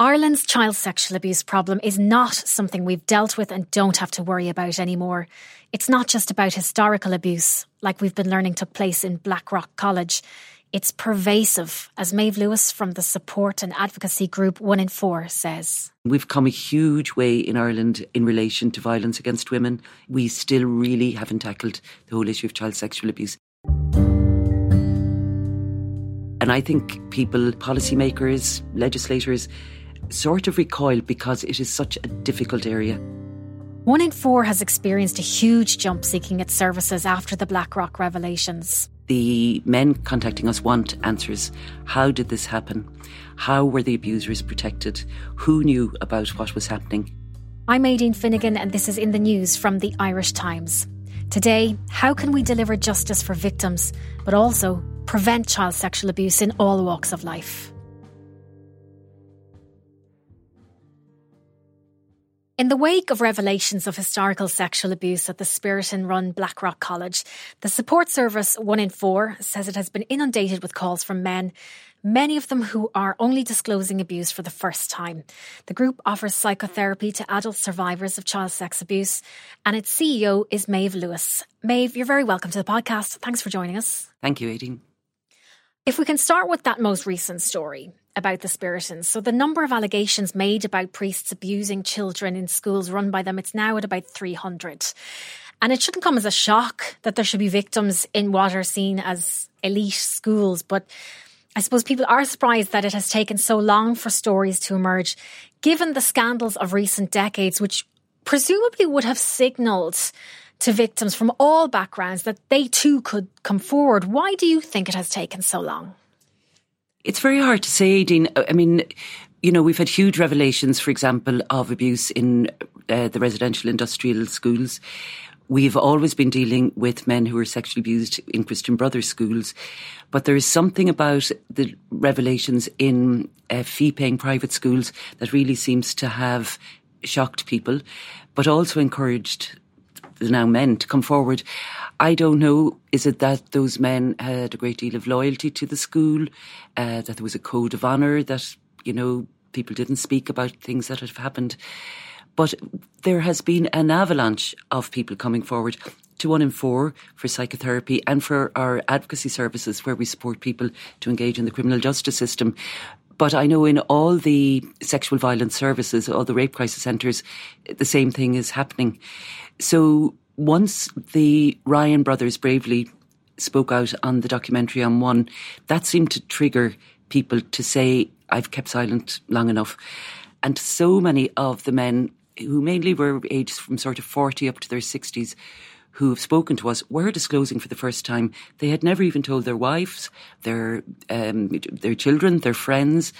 Ireland's child sexual abuse problem is not something we've dealt with and don't have to worry about anymore. It's not just about historical abuse, like we've been learning took place in Blackrock College. It's pervasive, as Maeve Lewis from the support and advocacy group One in Four says. We've come a huge way in Ireland in relation to violence against women. We still really haven't tackled the whole issue of child sexual abuse. And I think people, policymakers, legislators, sort of recoil because it is such a difficult area. One in four has experienced a huge jump seeking its services after the Blackrock revelations. The men contacting us want answers. How did this happen? How were the abusers protected? Who knew about what was happening? I'm Aideen Finnegan, and this is in the news from the Irish Times. Today, how can we deliver justice for victims, but also prevent child sexual abuse in all walks of life? In the wake of revelations of historical sexual abuse at the Spiritan run Blackrock College, the support service One in Four says it has been inundated with calls from men, many of them who are only disclosing abuse for the first time. The group offers psychotherapy to adult survivors of child sex abuse, and its CEO is Maeve Lewis. Maeve, you're very welcome to the podcast. Thanks for joining us. Thank you, Aideen. If we can start with that most recent story about the Spiritans. So the number of allegations made about priests abusing children in schools run by them, it's now at about 300. And it shouldn't come as a shock that there should be victims in what are seen as elite schools, but I suppose people are surprised that it has taken so long for stories to emerge, given the scandals of recent decades, which presumably would have signalled to victims from all backgrounds that they too could come forward. Why do you think it has taken so long? It's very hard to say, Dean. I mean, you know, we've had huge revelations, for example, of abuse in uh, the residential industrial schools. We've always been dealing with men who are sexually abused in Christian Brothers schools, but there is something about the revelations in uh, fee paying private schools that really seems to have shocked people, but also encouraged now men to come forward. I don't know. Is it that those men had a great deal of loyalty to the school, uh, that there was a code of honour, that, you know, people didn't speak about things that had happened? But there has been an avalanche of people coming forward to one in four for psychotherapy and for our advocacy services where we support people to engage in the criminal justice system. But I know in all the sexual violence services, all the rape crisis centres, the same thing is happening. So once the Ryan brothers bravely spoke out on the documentary on One, that seemed to trigger people to say, I've kept silent long enough. And so many of the men who mainly were aged from sort of 40 up to their 60s who have spoken to us were disclosing for the first time they had never even told their wives, their um, their children, their friends,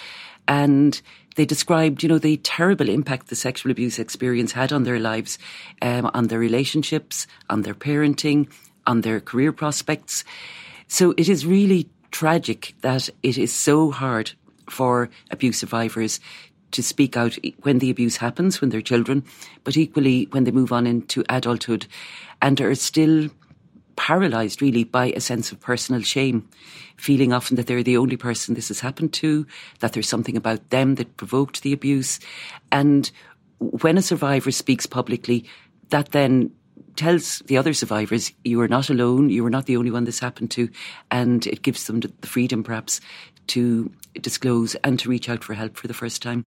and they described, you know, the terrible impact the sexual abuse experience had on their lives, um, on their relationships, on their parenting, on their career prospects. So it is really tragic that it is so hard for abuse survivors to speak out when the abuse happens, when they're children, but equally when they move on into adulthood and are still paralyzed really by a sense of personal shame, feeling often that they're the only person this has happened to, that there's something about them that provoked the abuse. And when a survivor speaks publicly, that then tells the other survivors you are not alone, you are not the only one this happened to, and it gives them the freedom perhaps to disclose and to reach out for help for the first time.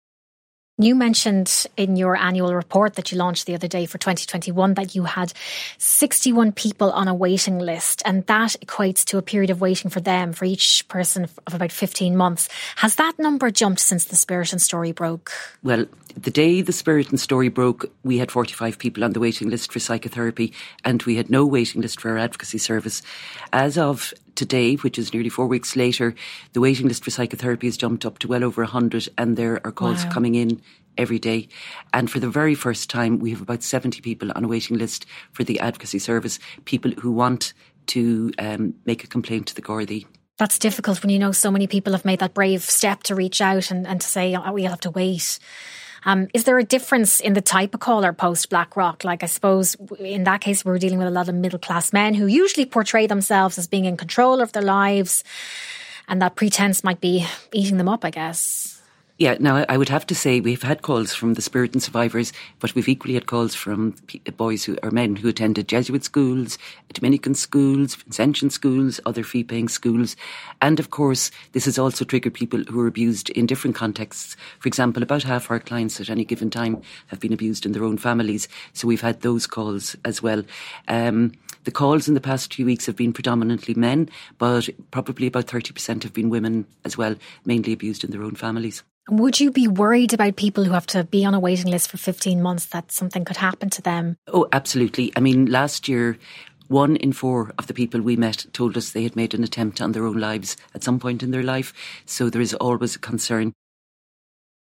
You mentioned in your annual report that you launched the other day for 2021 that you had 61 people on a waiting list, and that equates to a period of waiting for them for each person of about 15 months. Has that number jumped since the Spiritan story broke? Well, the day the Spiritan story broke, we had 45 people on the waiting list for psychotherapy, and we had no waiting list for our advocacy service. As of today, which is nearly four weeks later, the waiting list for psychotherapy has jumped up to well over 100 and there are calls wow. coming in every day. And for the very first time, we have about 70 people on a waiting list for the advocacy service, people who want to um, make a complaint to the Gardaí. That's difficult when you know so many people have made that brave step to reach out and, and to say, oh, we'll have to wait. Um, is there a difference in the type of caller post Blackrock? Like, I suppose in that case, we are dealing with a lot of middle class men who usually portray themselves as being in control of their lives, and that pretense might be eating them up, I guess. Yeah, now I would have to say we've had calls from the Spiritan survivors, but we've equally had calls from boys who are men who attended Jesuit schools, Dominican schools, Vincentian schools, other fee paying schools. And of course, this has also triggered people who are abused in different contexts. For example, about half our clients at any given time have been abused in their own families. So we've had those calls as well. Um, the calls in the past few weeks have been predominantly men, but probably about 30% have been women as well, mainly abused in their own families. Would you be worried about people who have to be on a waiting list for 15 months that something could happen to them? Oh, absolutely. I mean, last year, one in four of the people we met told us they had made an attempt on their own lives at some point in their life. So there is always a concern.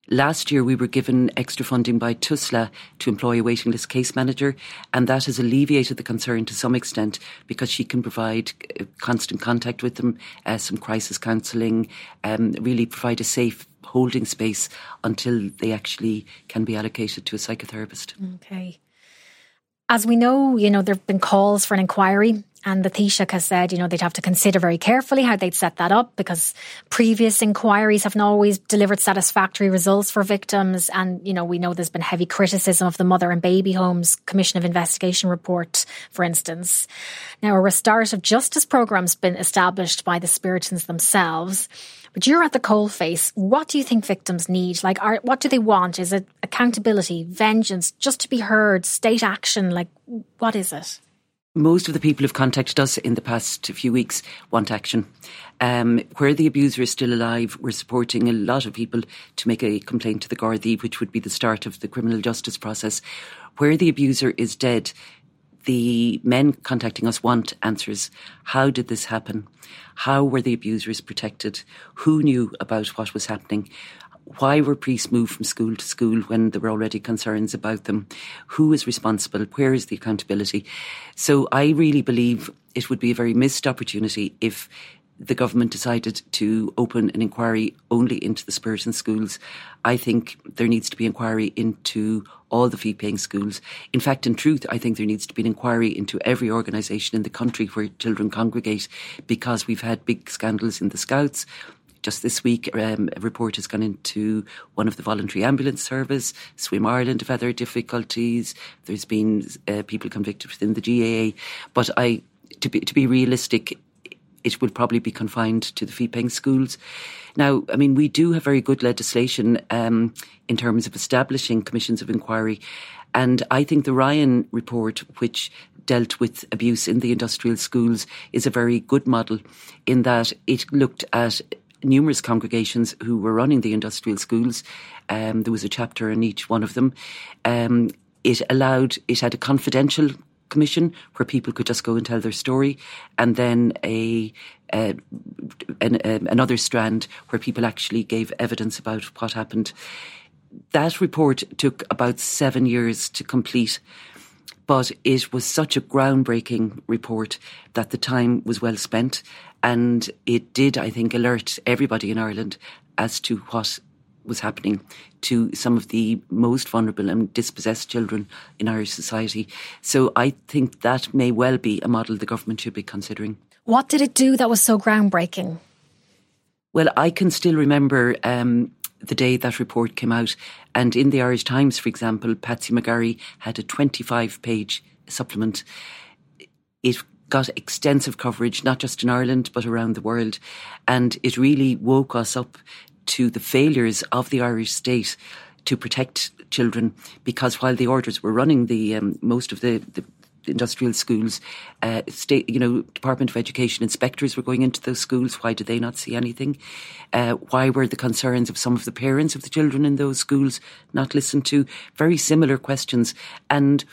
Last year, we were given extra funding by TUSLA to employ a waiting list case manager, and that has alleviated the concern to some extent because she can provide uh, constant contact with them, uh, some crisis counselling, um, really provide a safe holding space until they actually can be allocated to a psychotherapist. Okay. As we know, you know, there have been calls for an inquiry and the Taoiseach has said, you know, they'd have to consider very carefully how they'd set that up because previous inquiries haven't always delivered satisfactory results for victims. And, you know, we know there's been heavy criticism of the Mother and Baby Homes Commission of Investigation report, for instance. Now, a restorative justice programme's been established by the Spiritans themselves. But you're at the coalface. What do you think victims need? Like, are, what do they want? Is it accountability, vengeance, just to be heard, state action? Like, what is it? Most of the people who've contacted us in the past few weeks want action. Um, where the abuser is still alive, we're supporting a lot of people to make a complaint to the Gardaí, which would be the start of the criminal justice process. Where the abuser is dead, the men contacting us want answers. How did this happen? How were the abusers protected? Who knew about what was happening? why were priests moved from school to school when there were already concerns about them? Who is responsible? Where is the accountability? So I really believe it would be a very missed opportunity if the government decided to open an inquiry only into the Spiritan schools. I think there needs to be inquiry into all the fee paying schools. In fact, in truth, I think there needs to be an inquiry into every organisation in the country where children congregate because we've had big scandals in the Scouts, just this week, um, a report has gone into one of the voluntary ambulance service. Swim Ireland have had their difficulties. There's been uh, people convicted within the GAA. But I, to be, to be realistic, it will probably be confined to the fee paying schools. Now, I mean, we do have very good legislation um, in terms of establishing commissions of inquiry. And I think the Ryan report, which dealt with abuse in the industrial schools, is a very good model in that it looked at numerous congregations who were running the industrial schools. Um, there was a chapter in each one of them. Um, it allowed, it had a confidential commission where people could just go and tell their story, and then a, a an, a, another strand where people actually gave evidence about what happened. That report took about seven years to complete, but it was such a groundbreaking report that the time was well spent. And it did, I think, alert everybody in Ireland as to what was happening to some of the most vulnerable and dispossessed children in Irish society. So I think that may well be a model the government should be considering. What did it do that was so groundbreaking? Well, I can still remember um, the day that report came out. And in the Irish Times, for example, Patsy McGarry had a 25 page supplement. It got extensive coverage, not just in Ireland, but around the world. And it really woke us up to the failures of the Irish state to protect children because while the orders were running, the um, most of the, the industrial schools, uh, state, you know, Department of Education inspectors were going into those schools. Why did they not see anything? Uh, why were the concerns of some of the parents of the children in those schools not listened to? Very similar questions. And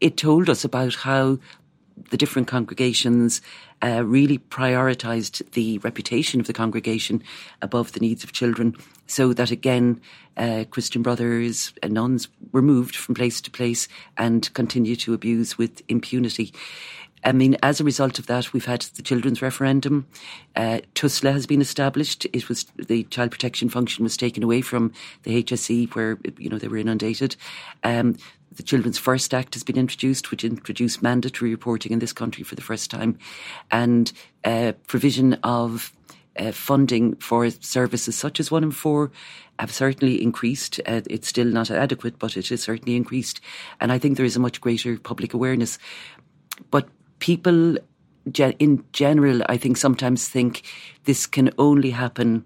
it told us about how the different congregations uh, really prioritised the reputation of the congregation above the needs of children, so that again, uh, Christian brothers and nuns were moved from place to place and continue to abuse with impunity. I mean, as a result of that, we've had the children's referendum. Uh, TUSLA has been established. It was the child protection function was taken away from the HSE, where you know they were inundated. Um, the Children's First Act has been introduced, which introduced mandatory reporting in this country for the first time, and uh, provision of uh, funding for services such as one in four have certainly increased. Uh, it's still not adequate, but it is certainly increased. And I think there is a much greater public awareness. But people in general, I think sometimes think this can only happen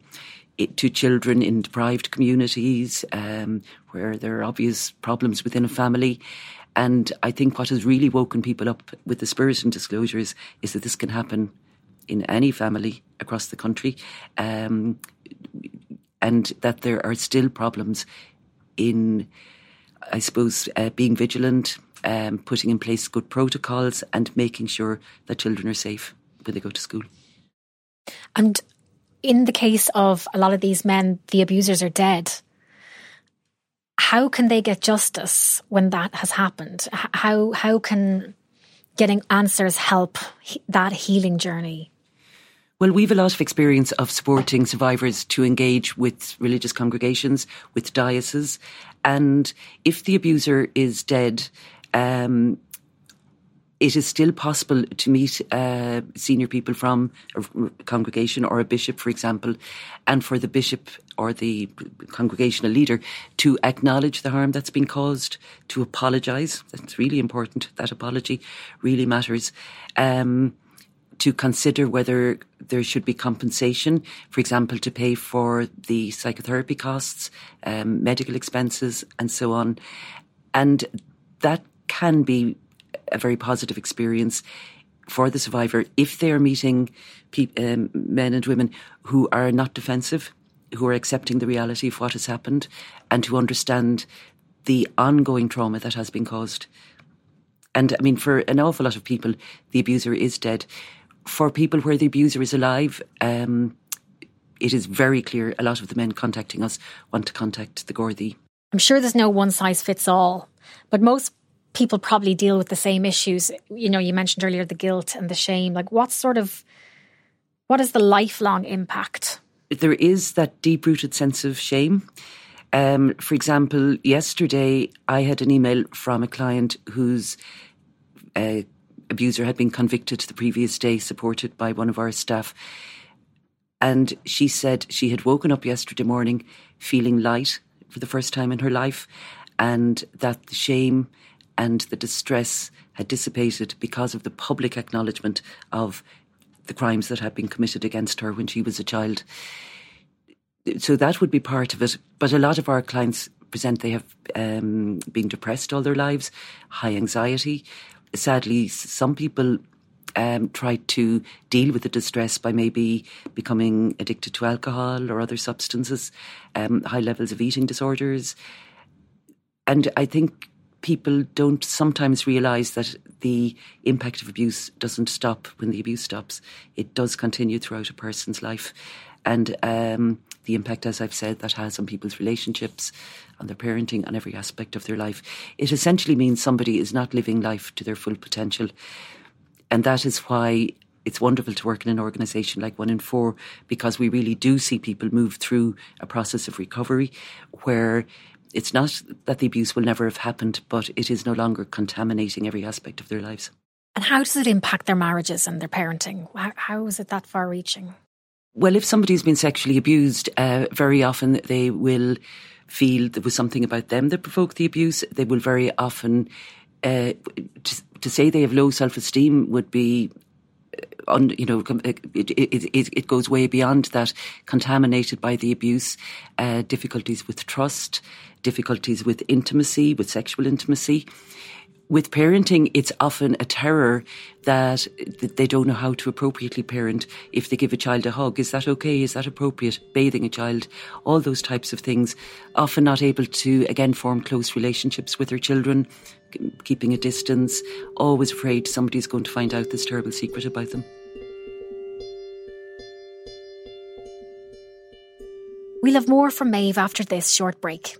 to children in deprived communities um, where there are obvious problems within a family. And I think what has really woken people up with the Spiritan disclosures is that this can happen in any family across the country, um, and that there are still problems in, I suppose, uh, being vigilant, um, putting in place good protocols, and making sure that children are safe when they go to school. And in the case of a lot of these men, the abusers are dead. How can they get justice when that has happened? How how can getting answers help that healing journey? Well, we've a lot of experience of supporting survivors to engage with religious congregations, with dioceses, and if the abuser is dead, um, it is still possible to meet uh, senior people from a congregation or a bishop, for example, and for the bishop or the congregational leader to acknowledge the harm that's been caused, to apologise. That's really important. That apology really matters. Um, to consider whether there should be compensation, for example, to pay for the psychotherapy costs, um, medical expenses, and so on. And that can be a very positive experience for the survivor if they are meeting pe- um, men and women who are not defensive, who are accepting the reality of what has happened, and who understand the ongoing trauma that has been caused. And I mean, for an awful lot of people, the abuser is dead. For people where the abuser is alive, um, it is very clear a lot of the men contacting us want to contact the Gardaí. I'm sure there's no one size fits all, but most people probably deal with the same issues. You know, you mentioned earlier the guilt and the shame. Like, what sort of, what is the lifelong impact? There is that deep rooted sense of shame. Um, for example, yesterday I had an email from a client whose uh, abuser had been convicted the previous day, supported by one of our staff. And she said she had woken up yesterday morning feeling light for the first time in her life, and that the shame and the distress had dissipated because of the public acknowledgement of the crimes that had been committed against her when she was a child. So that would be part of it. But a lot of our clients present they have um, been depressed all their lives, high anxiety. Sadly, some people um, try to deal with the distress by maybe becoming addicted to alcohol or other substances, um, high levels of eating disorders. And I think people don't sometimes realise that the impact of abuse doesn't stop when the abuse stops. It does continue throughout a person's life. And um, the impact, as I've said, that has on people's relationships, on their parenting, on every aspect of their life. It essentially means somebody is not living life to their full potential. And that is why it's wonderful to work in an organisation like One in Four because we really do see people move through a process of recovery where it's not that the abuse will never have happened, but it is no longer contaminating every aspect of their lives. And how does it impact their marriages and their parenting? how, how is it that far reaching? Well, if somebody's been sexually abused, uh, very often they will feel there was something about them that provoked the abuse. They will very often, uh, to, to, say they have low self esteem would be on, you know, it, it, it, it, goes way beyond that, contaminated by the abuse, uh, difficulties with trust, difficulties with intimacy, with sexual intimacy. With parenting, it's often a terror that they don't know how to appropriately parent. If they give a child a hug, is that okay? Is that appropriate? Bathing a child, all those types of things. Often not able to, again, form close relationships with their children, keeping a distance, always afraid somebody's going to find out this terrible secret about them. We'll have more from Maeve after this short break.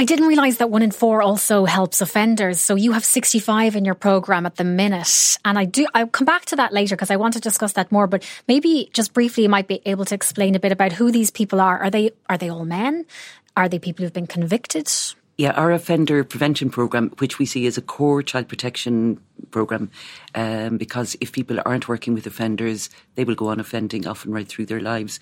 I didn't realise that one in four also helps offenders. So you have 65 in your programme at the minute. And I do, I'll come back to that later because I want to discuss that more. But maybe just briefly, you might be able to explain a bit about who these people are. Are they, are they all men? Are they people who've been convicted? Yeah, our offender prevention program, which we see as a core child protection program, um, because if people aren't working with offenders, they will go on offending often right through their lives.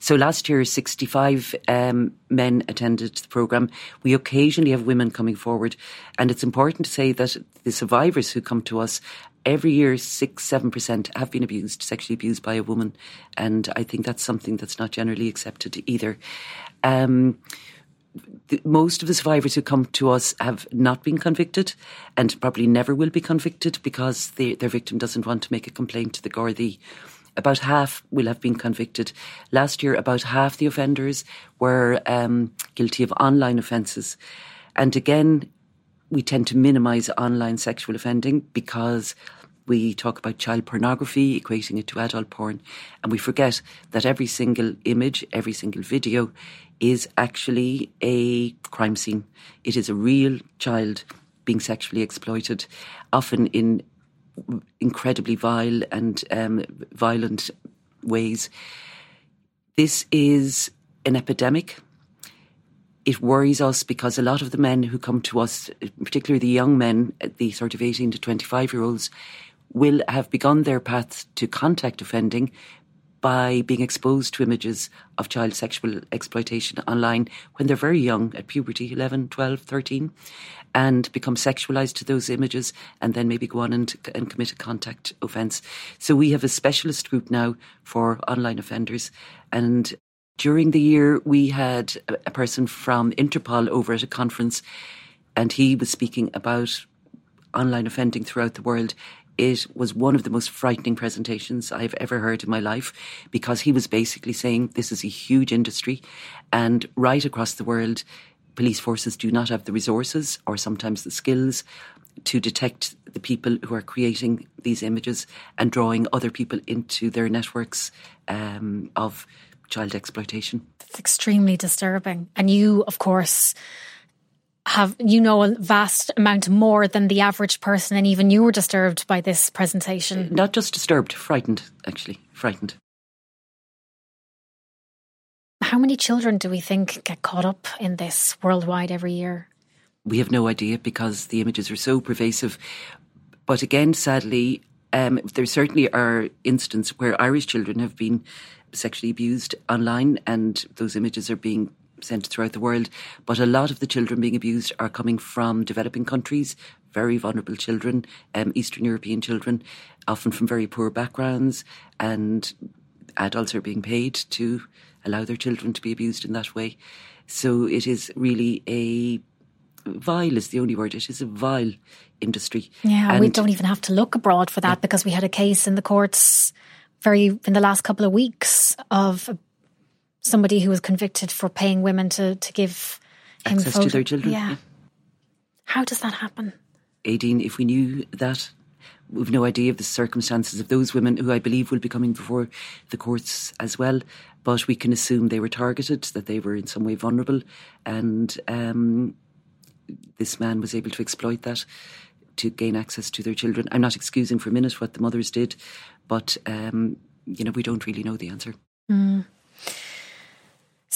So last year, 65 um, men attended the program. We occasionally have women coming forward, and it's important to say that the survivors who come to us every year six seven percent have been abused sexually abused by a woman and i think that's something that's not generally accepted either um, the, most of the survivors who come to us have not been convicted and probably never will be convicted because their victim doesn't want to make a complaint to the Gardaí. About half will have been convicted. Last year, about half the offenders were um, guilty of online offences. And again, we tend to minimise online sexual offending because we talk about child pornography, equating it to adult porn, and we forget that every single image, every single video is actually a crime scene. It is a real child being sexually exploited, often in incredibly vile and um, violent ways. This is an epidemic. It worries us because a lot of the men who come to us, particularly the young men, the sort of 18 to 25 year olds, will have begun their path to contact offending by being exposed to images of child sexual exploitation online when they're very young, at puberty, 11, 12, 13, and become sexualized to those images and then maybe go on and, and commit a contact offence. So we have a specialist group now for online offenders. And during the year, we had a person from Interpol over at a conference, and he was speaking about online offending throughout the world it was one of the most frightening presentations I've ever heard in my life because he was basically saying this is a huge industry and right across the world, police forces do not have the resources or sometimes the skills to detect the people who are creating these images and drawing other people into their networks um, of child exploitation. It's extremely disturbing. And you, of course, have you know a vast amount more than the average person and even you were disturbed by this presentation. Not just disturbed frightened actually frightened. How many children do we think get caught up in this worldwide every year? We have no idea because the images are so pervasive. But again sadly um, there certainly are instances where irish children have been sexually abused online and those images are being sent throughout the world. But a lot of the children being abused are coming from developing countries, very vulnerable children, um, Eastern European children, often from very poor backgrounds, and adults are being paid to allow their children to be abused in that way. So it is really a vile is the only word. It is a vile industry. Yeah, and we don't even have to look abroad for that yeah. because we had a case in the courts very in the last couple of weeks of somebody who was convicted for paying women to, to give him access photo- to their children. Yeah. How does that happen? Aideen, if we knew that, we've no idea of the circumstances of those women who I believe will be coming before the courts as well. But we can assume they were targeted, that they were in some way vulnerable, and um, this man was able to exploit that to gain access to their children. I'm not excusing for a minute what the mothers did, but um, you know we don't really know the answer. Mm.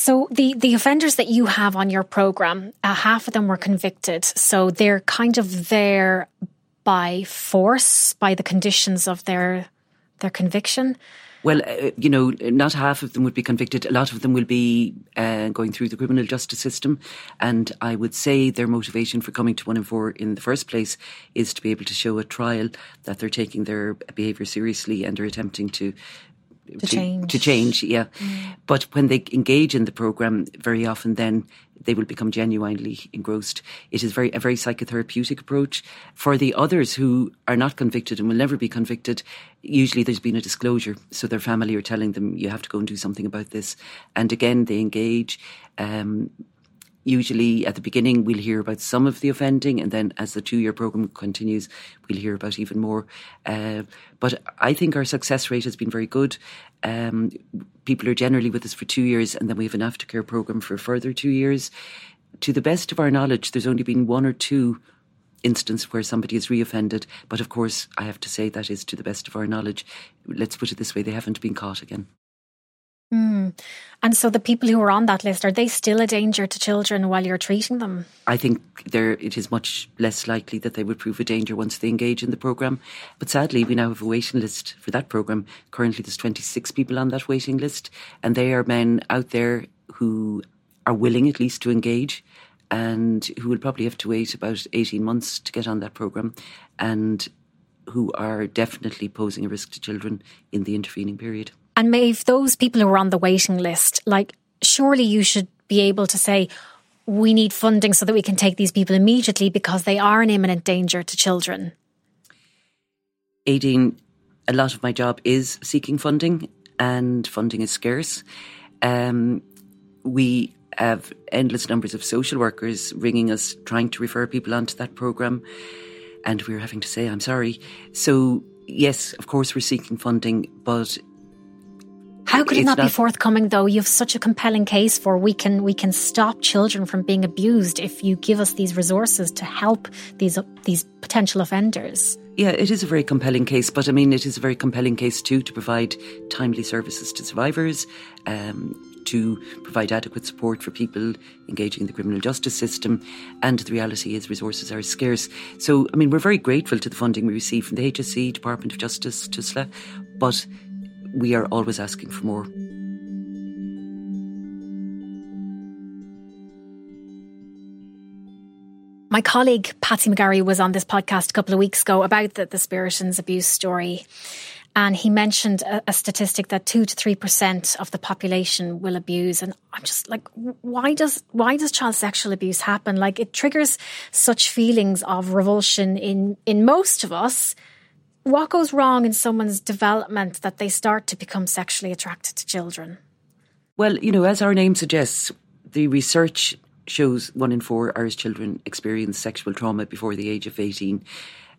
So the the offenders that you have on your program, uh, half of them were convicted. So they're kind of there by force, by the conditions of their their conviction. Well, uh, you know, not half of them would be convicted. A lot of them will be uh, going through the criminal justice system. And I would say their motivation for coming to one in four in the first place is to be able to show a trial that they're taking their behaviour seriously and are attempting to to, to, change. To change, yeah. Mm. But when they engage in the program, very often then they will become genuinely engrossed. It is very a very psychotherapeutic approach. For the others who are not convicted and will never be convicted, usually there's been a disclosure, so their family are telling them you have to go and do something about this. And again, they engage. Um, usually at the beginning we'll hear about some of the offending and then as the two year programme continues we'll hear about even more. Uh, but I think our success rate has been very good. Um, people are generally with us for two years and then we have an aftercare programme for further two years. To the best of our knowledge there's only been one or two instance where somebody is reoffended but of course I have to say that is to the best of our knowledge. Let's put it this way they haven't been caught again Mm. And so the people who are on that list, are they still a danger to children while you're treating them? I think there it is much less likely that they would prove a danger once they engage in the programme. But sadly, we now have a waiting list for that programme. Currently, there's 26 people on that waiting list, and they are men out there who are willing at least to engage and who will probably have to wait about 18 months to get on that programme and who are definitely posing a risk to children in the intervening period. And Maeve, those people who are on the waiting list, like, surely you should be able to say, we need funding so that we can take these people immediately because they are an imminent danger to children. Aideen, a lot of my job is seeking funding, and funding is scarce. Um, we have endless numbers of social workers ringing us, trying to refer people onto that programme, and we're having to say, I'm sorry. So, yes, of course, we're seeking funding, but how could it not, not, be forthcoming though? You have such a compelling case for we can we can stop children from being abused if you give us these resources to help these these potential offenders. Yeah, it is a very compelling case, but I mean, it is a very compelling case too to provide timely services to survivors, um, to provide adequate support for people engaging in the criminal justice system. And the reality is, resources are scarce. So, I mean, we're very grateful to the funding we receive from the HSE, Department of Justice, TUSLA, but we are always asking for more. My colleague Patsy McGarry was on this podcast a couple of weeks ago about the, the Spiritans abuse story. And he mentioned a, a statistic that two to three percent of the population will abuse. And I'm just like, why does why does child sexual abuse happen? Like it triggers such feelings of revulsion in in most of us what goes wrong in someone's development that they start to become sexually attracted to children? Well, you know, as our name suggests, the research shows one in four Irish children experience sexual trauma before the age of 18.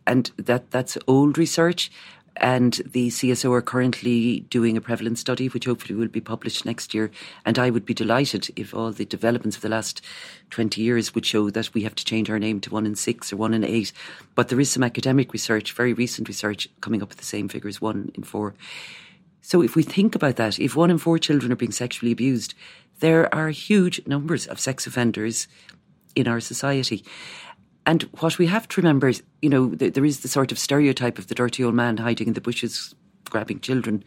And that, that's old research. And the CSO are currently doing a prevalence study, which hopefully will be published next year. And I would be delighted if all the developments of the last 20 years would show that we have to change our name to one in six or one in eight. But there is some academic research, very recent research, coming up with the same figures, one in four. So if we think about that, if one in four children are being sexually abused, there are huge numbers of sex offenders in our society. And what we have to remember is, you know, there is the sort of stereotype of the dirty old man hiding in the bushes grabbing children.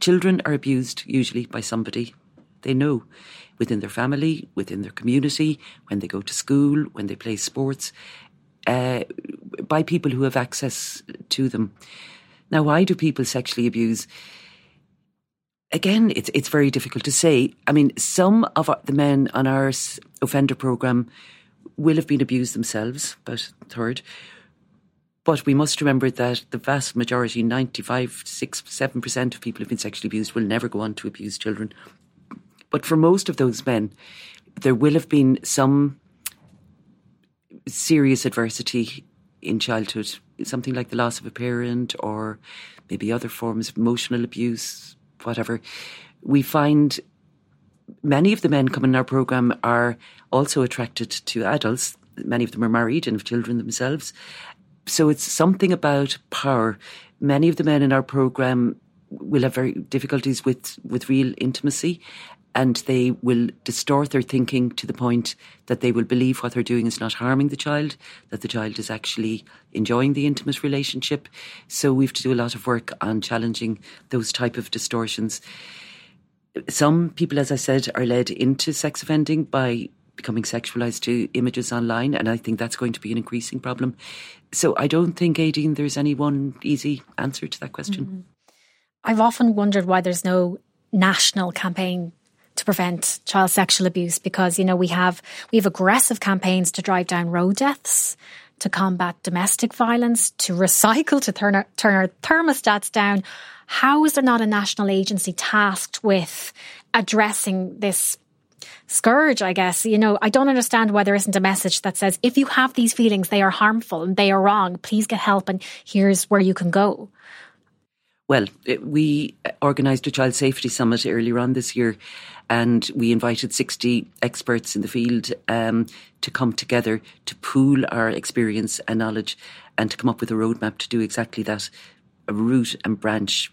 Children are abused usually by somebody they know within their family, within their community, when they go to school, when they play sports, uh, by people who have access to them. Now, why do people sexually abuse? Again, it's it's very difficult to say. I mean, some of the men on our offender program will have been abused themselves, about a third. But we must remember that the vast majority, 95, 6, 7% of people who've been sexually abused will never go on to abuse children. But for most of those men, there will have been some serious adversity in childhood, something like the loss of a parent or maybe other forms of emotional abuse, whatever. We find many of the men coming in our program are also attracted to adults. Many of them are married and have children themselves. So it's something about power. Many of the men in our program will have very difficulties with, with real intimacy and they will distort their thinking to the point that they will believe what they're doing is not harming the child, that the child is actually enjoying the intimate relationship. So we have to do a lot of work on challenging those type of distortions. Some people, as I said, are led into sex offending by becoming sexualized to images online, and I think that's going to be an increasing problem. So I don't think, Aideen, there's any one easy answer to that question. Mm-hmm. I've often wondered why there's no national campaign to prevent child sexual abuse because you know we have we have aggressive campaigns to drive down road deaths to combat domestic violence to recycle to turn our, turn our thermostats down how is there not a national agency tasked with addressing this scourge, I guess. You know, I don't understand why there isn't a message that says, if you have these feelings, they are harmful and they are wrong, please get help and here's where you can go. Well, we organised a child safety summit earlier on this year, and we invited 60 experts in the field um, to come together to pool our experience and knowledge and to come up with a roadmap to do exactly that a root and branch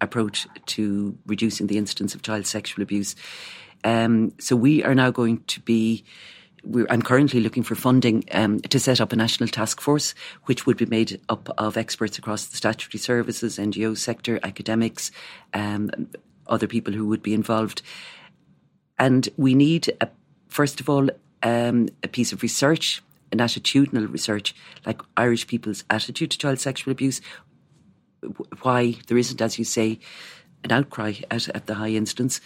approach to reducing the incidence of child sexual abuse. Um, so we are now going to be. I'm currently looking for funding um, to set up a national task force, which would be made up of experts across the statutory services, NGO sector, academics, um, other people who would be involved. And we need, a, first of all, um, a piece of research, an attitudinal research, like Irish people's attitude to child sexual abuse, why there isn't, as you say, an outcry at, at the high instance.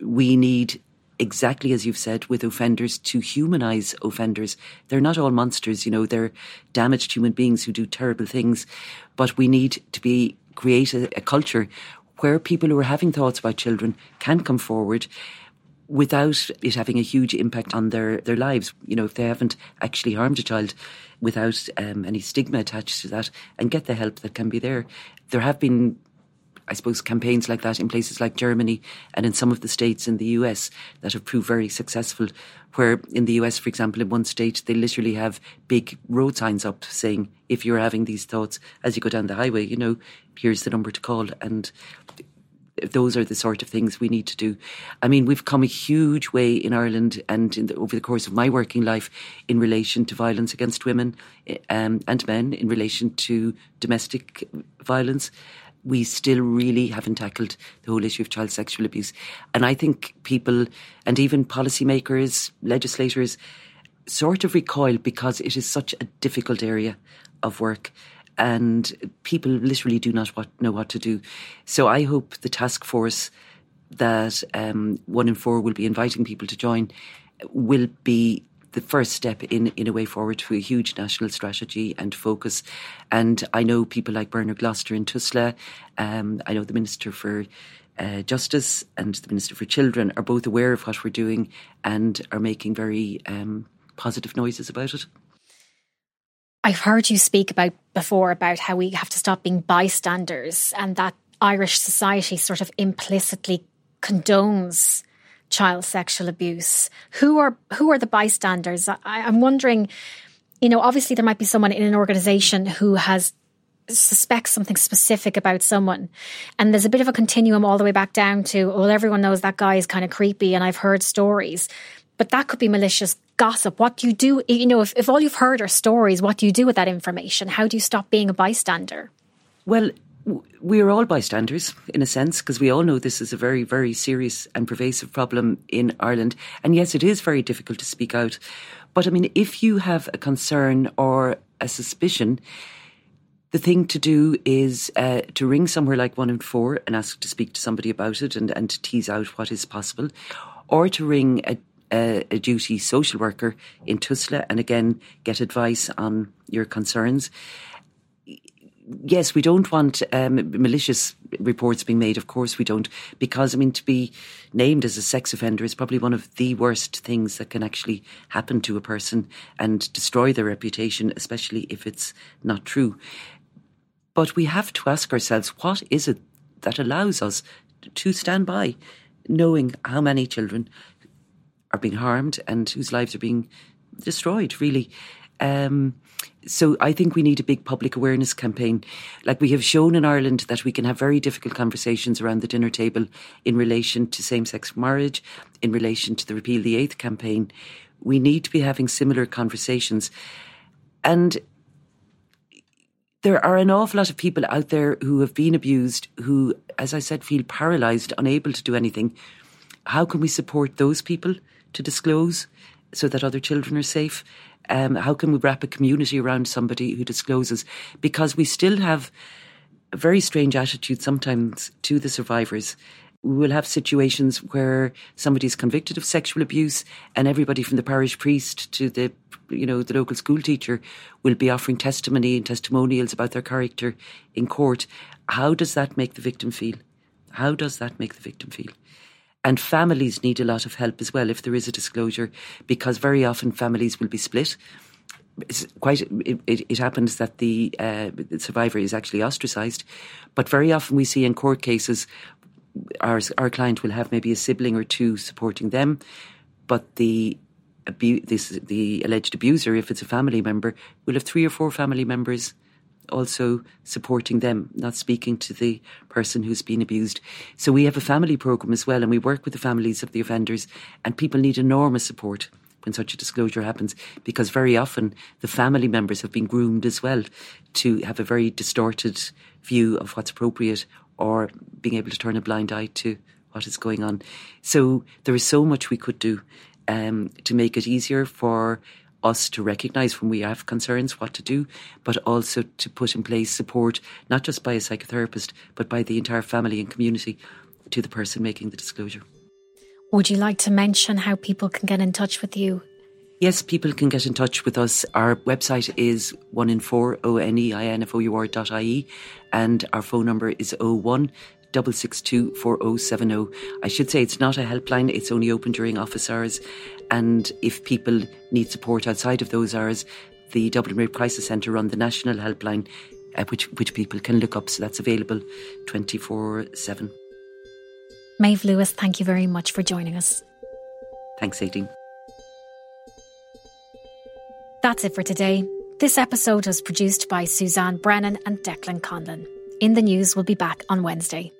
We need exactly as you've said with offenders to humanize offenders. They're not all monsters, you know, they're damaged human beings who do terrible things. But we need to be create a, a culture where people who are having thoughts about children can come forward without it having a huge impact on their, their lives. You know, if they haven't actually harmed a child without um, any stigma attached to that and get the help that can be there. There have been I suppose, campaigns like that in places like Germany and in some of the states in the US that have proved very successful. Where in the US, for example, in one state, they literally have big road signs up saying, if you're having these thoughts as you go down the highway, you know, here's the number to call. And those are the sort of things we need to do. I mean, we've come a huge way in Ireland and in the, over the course of my working life in relation to violence against women um, and men, in relation to domestic violence we still really haven't tackled the whole issue of child sexual abuse. And I think people and even policymakers, legislators, sort of recoil because it is such a difficult area of work and people literally do not what, know what to do. So I hope the task force that um, One in Four will be inviting people to join will be the first step in, in a way forward to a huge national strategy and focus. And I know people like Bernard Gloster in Tusla, um, I know the Minister for uh, Justice and the Minister for Children are both aware of what we're doing and are making very um, positive noises about it. I've heard you speak about before about how we have to stop being bystanders and that Irish society sort of implicitly condones child sexual abuse? Who are who are the bystanders? I, I'm wondering. You know, obviously there might be someone in an organisation who has suspects something specific about someone. And there's a bit of a continuum all the way back down to, well, everyone knows that guy is kind of creepy and I've heard stories. But that could be malicious gossip. What do you do? You know, if, if all you've heard are stories, what do you do with that information? How do you stop being a bystander? Well, we are all bystanders in a sense because we all know this is a very, very serious and pervasive problem in Ireland. And yes, it is very difficult to speak out. But I mean, if you have a concern or a suspicion, the thing to do is uh, to ring somewhere like one in four and ask to speak to somebody about it and, and to tease out what is possible, or to ring a, a, a duty social worker in Tusla and again get advice on your concerns yes, we don't want um, malicious reports being made. Of course, we don't, because I mean, to be named as a sex offender is probably one of the worst things that can actually happen to a person and destroy their reputation, especially if it's not true. But we have to ask ourselves, what is it that allows us to stand by, knowing how many children are being harmed and whose lives are being destroyed? Really. Um, so I think we need a big public awareness campaign. Like we have shown in Ireland that we can have very difficult conversations around the dinner table in relation to same sex marriage, in relation to the Repeal the Eighth campaign. We need to be having similar conversations. And there are an awful lot of people out there who have been abused who, as I said, feel paralysed, unable to do anything. How can we support those people to disclose so that other children are safe? Um, how can we wrap a community around somebody who discloses? Because we still have a very strange attitude sometimes to the survivors. We will have situations where somebody is convicted of sexual abuse, and everybody from the parish priest to the you know the local school teacher will be offering testimony and testimonials about their character in court. How does that make the victim feel? How does that make the victim feel? And families need a lot of help as well if there is a disclosure, because very often families will be split. It's quite it, it, it happens that the, uh, the survivor is actually ostracised, but very often we see in court cases our our client will have maybe a sibling or two supporting them, but the abu- this the alleged abuser, if it's a family member, will have three or four family members also supporting them, not speaking to the person who's been abused. So we have a family program as well, and we work with the families of the offenders, and people need enormous support when such a disclosure happens because very often the family members have been groomed as well to have a very distorted view of what's appropriate or being able to turn a blind eye to what is going on. So there is so much we could do um, to make it easier for us to recognise when we have concerns what to do, but also to put in place support, not just by a psychotherapist, but by the entire family and community to the person making the disclosure. Would you like to mention how people can get in touch with you? Yes, people can get in touch with us. Our website is one in four O N E I N F O U R dot I E, and our phone number is 01 662 4070. I should say it's not a helpline, it's only open during office hours. And if people need support outside of those hours, the Dublin Rape Crisis Centre run the national helpline, uh, which, which people can look up. So that's available 24 7. Maeve Lewis, thank you very much for joining us. Thanks, Aideen. That's it for today. This episode was produced by Suzanne Brennan and Declan Conlon. In the News we'll be back on Wednesday.